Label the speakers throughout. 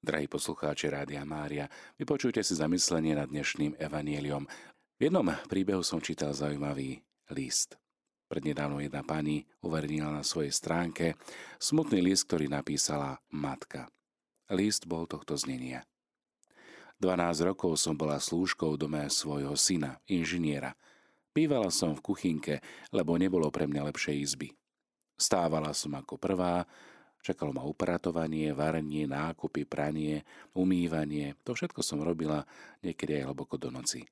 Speaker 1: Drahí poslucháči Rádia Mária, vypočujte si zamyslenie nad dnešným evanieliom. V jednom príbehu som čítal zaujímavý list. Prednedávno jedna pani uvernila na svojej stránke smutný list, ktorý napísala matka. List bol tohto znenia. 12 rokov som bola slúžkou v dome svojho syna, inžiniera. Bývala som v kuchynke, lebo nebolo pre mňa lepšej izby. Stávala som ako prvá, Čakalo ma upratovanie, varenie, nákupy, pranie, umývanie. To všetko som robila niekedy aj hlboko do noci.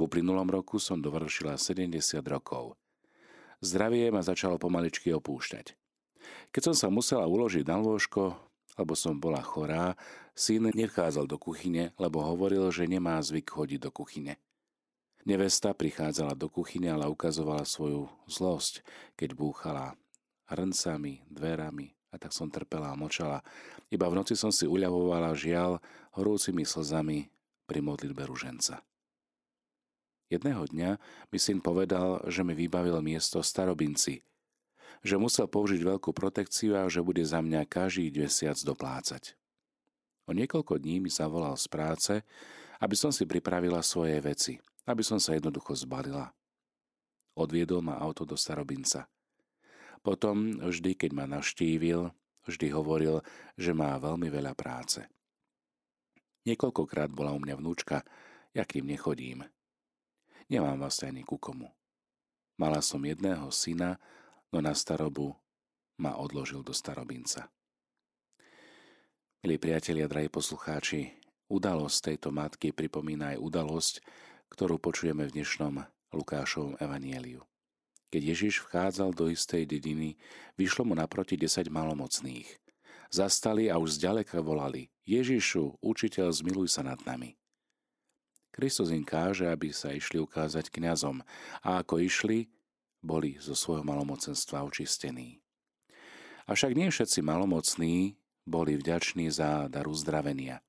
Speaker 1: V uplynulom roku som dovršila 70 rokov. Zdravie ma začalo pomaličky opúšťať. Keď som sa musela uložiť na lôžko, lebo som bola chorá, syn nevchádzal do kuchyne, lebo hovoril, že nemá zvyk chodiť do kuchyne. Nevesta prichádzala do kuchyne, ale ukazovala svoju zlosť, keď búchala hrncami, dverami a tak som trpela a močala. Iba v noci som si uľavovala žiaľ horúcimi slzami pri modlitbe ruženca. Jedného dňa mi syn povedal, že mi vybavil miesto starobinci, že musel použiť veľkú protekciu a že bude za mňa každý mesiac doplácať. O niekoľko dní mi zavolal z práce, aby som si pripravila svoje veci, aby som sa jednoducho zbalila. Odviedol ma auto do starobinca – potom vždy, keď ma navštívil, vždy hovoril, že má veľmi veľa práce. Niekoľkokrát bola u mňa vnúčka, ja k ním nechodím. Nemám vlastne ani ku komu. Mala som jedného syna, no na starobu ma odložil do starobinca. Milí priatelia, drahí poslucháči, udalosť tejto matky pripomína aj udalosť, ktorú počujeme v dnešnom Lukášovom evanieliu. Keď Ježiš vchádzal do istej dediny, vyšlo mu naproti desať malomocných. Zastali a už zďaleka volali Ježišu, učiteľ, zmiluj sa nad nami. Kristus im káže, aby sa išli ukázať kňazom a ako išli, boli zo svojho malomocenstva očistení. Avšak nie všetci malomocní boli vďační za dar uzdravenia.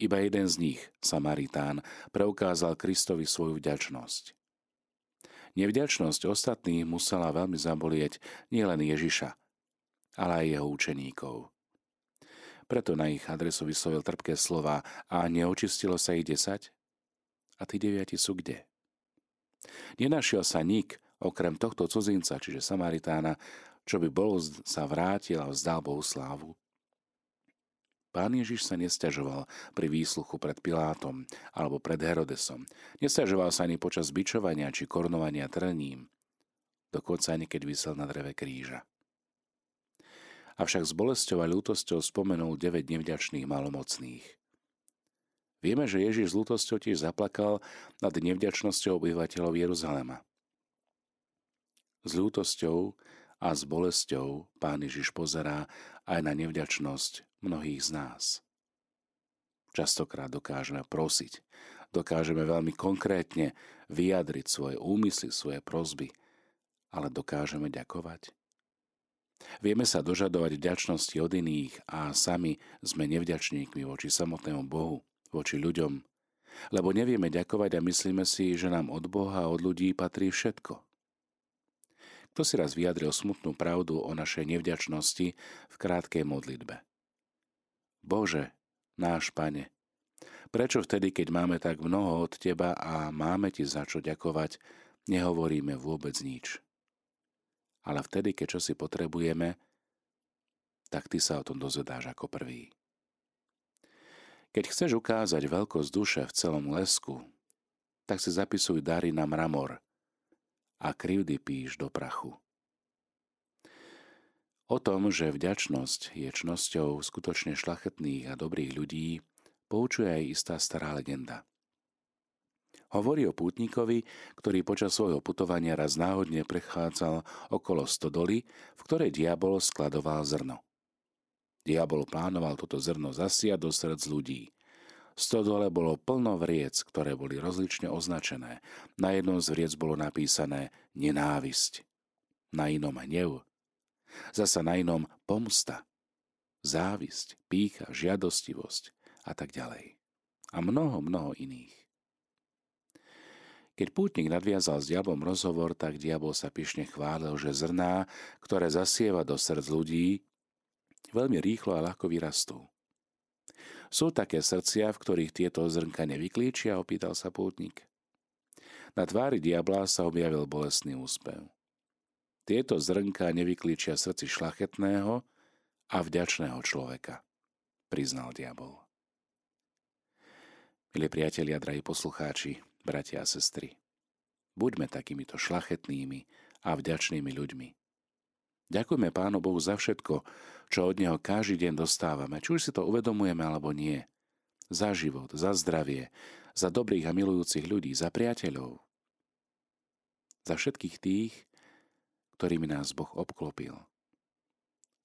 Speaker 1: Iba jeden z nich, Samaritán, preukázal Kristovi svoju vďačnosť. Nevďačnosť ostatných musela veľmi zabolieť nielen Ježiša, ale aj jeho učeníkov. Preto na ich adresu vyslovil trpké slova a neočistilo sa ich desať? A tí deviati sú kde? Nenašiel sa nik, okrem tohto cudzinca, čiže Samaritána, čo by bol sa vrátil a vzdal Bohu slávu. Pán Ježiš sa nestiažoval pri výsluchu pred Pilátom alebo pred Herodesom. Nestiažoval sa ani počas bičovania či korunovania trním, dokonca ani keď vysel na dreve kríža. Avšak s bolesťou a ľútosťou spomenul 9 nevďačných malomocných. Vieme, že Ježiš s ľútosťou tiež zaplakal nad nevďačnosťou obyvateľov Jeruzalema. S ľútosťou a s bolesťou Pán Ježiš pozerá aj na nevďačnosť mnohých z nás. Častokrát dokážeme prosiť, dokážeme veľmi konkrétne vyjadriť svoje úmysly, svoje prozby, ale dokážeme ďakovať. Vieme sa dožadovať vďačnosti od iných a sami sme nevďačníkmi voči samotnému Bohu, voči ľuďom, lebo nevieme ďakovať a myslíme si, že nám od Boha a od ľudí patrí všetko. Kto si raz vyjadril smutnú pravdu o našej nevďačnosti v krátkej modlitbe? Bože, náš Pane, prečo vtedy, keď máme tak mnoho od Teba a máme Ti za čo ďakovať, nehovoríme vôbec nič? Ale vtedy, keď čo si potrebujeme, tak Ty sa o tom dozvedáš ako prvý. Keď chceš ukázať veľkosť duše v celom lesku, tak si zapisuj dary na mramor – a krivdy píš do prachu. O tom, že vďačnosť je čnosťou skutočne šlachetných a dobrých ľudí, poučuje aj istá stará legenda. Hovorí o pútnikovi, ktorý počas svojho putovania raz náhodne prechádzal okolo stodoly, v ktorej diabol skladoval zrno. Diabol plánoval toto zrno zasiať do srdc ľudí – stodole bolo plno vriec, ktoré boli rozlične označené. Na jednom z vriec bolo napísané nenávisť, na inom hnev, zasa na inom pomsta, závisť, pícha, žiadostivosť a tak ďalej. A mnoho, mnoho iných. Keď pútnik nadviazal s diablom rozhovor, tak diabol sa pyšne chválil, že zrná, ktoré zasieva do srdc ľudí, veľmi rýchlo a ľahko vyrastú. Sú také srdcia, v ktorých tieto zrnka nevyklíčia, opýtal sa pútnik. Na tvári diabla sa objavil bolestný úspev. Tieto zrnka nevyklíčia srdci šlachetného a vďačného človeka, priznal diabol. Milí priatelia, drahí poslucháči, bratia a sestry, buďme takýmito šlachetnými a vďačnými ľuďmi. Ďakujme Pánu Bohu za všetko, čo od Neho každý deň dostávame, či už si to uvedomujeme alebo nie. Za život, za zdravie, za dobrých a milujúcich ľudí, za priateľov. Za všetkých tých, ktorými nás Boh obklopil.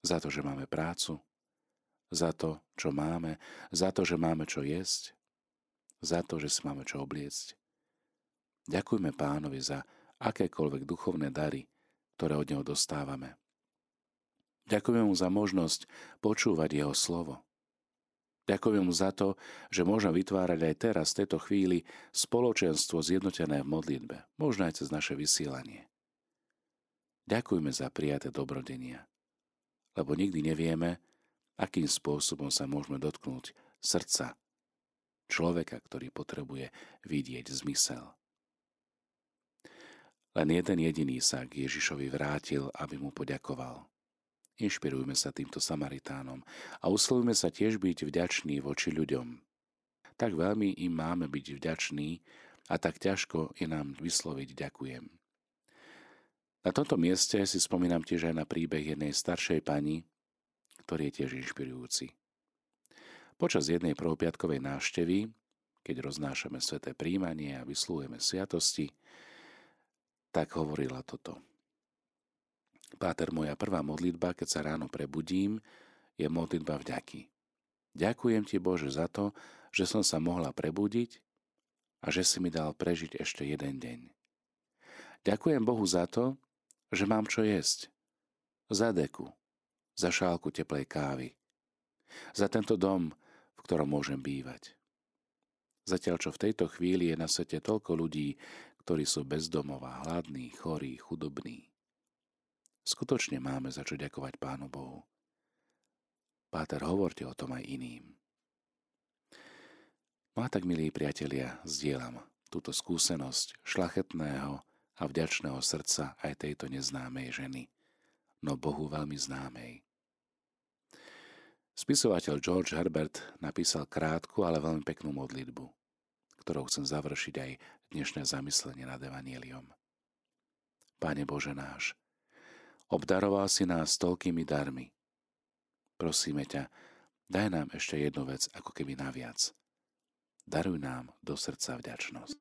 Speaker 1: Za to, že máme prácu, za to, čo máme, za to, že máme čo jesť, za to, že si máme čo obliecť. Ďakujme pánovi za akékoľvek duchovné dary, ktoré od neho dostávame. Ďakujeme mu za možnosť počúvať jeho slovo. Ďakujem mu za to, že môžem vytvárať aj teraz, v tejto chvíli, spoločenstvo zjednotené v modlitbe, možno aj cez naše vysielanie. Ďakujme za prijaté dobrodenia, lebo nikdy nevieme, akým spôsobom sa môžeme dotknúť srdca človeka, ktorý potrebuje vidieť zmysel. Len jeden jediný sa k Ježišovi vrátil, aby mu poďakoval. Inšpirujme sa týmto Samaritánom a usilujme sa tiež byť vďační voči ľuďom. Tak veľmi im máme byť vďační a tak ťažko je nám vysloviť ďakujem. Na tomto mieste si spomínam tiež aj na príbeh jednej staršej pani, ktorý je tiež inšpirujúci. Počas jednej prvopiatkovej návštevy, keď roznášame sveté príjmanie a vyslúhujeme sviatosti, tak hovorila toto. Páter, moja prvá modlitba, keď sa ráno prebudím, je modlitba vďaky. Ďakujem ti, Bože, za to, že som sa mohla prebudiť a že si mi dal prežiť ešte jeden deň. Ďakujem Bohu za to, že mám čo jesť. Za deku, za šálku teplej kávy, za tento dom, v ktorom môžem bývať. Zatiaľ, čo v tejto chvíli je na svete toľko ľudí, ktorí sú bezdomová, hladní, chorí, chudobní. Skutočne máme za čo ďakovať Pánu Bohu. Páter, hovorte o tom aj iným. No a tak, milí priatelia, zdieľam túto skúsenosť šlachetného a vďačného srdca aj tejto neznámej ženy, no Bohu veľmi známej. Spisovateľ George Herbert napísal krátku, ale veľmi peknú modlitbu, ktorou chcem završiť aj dnešné zamyslenie nad Evangeliom. Pane Bože náš, Obdaroval si nás toľkými darmi. Prosíme ťa, daj nám ešte jednu vec ako keby naviac. Daruj nám do srdca vďačnosť.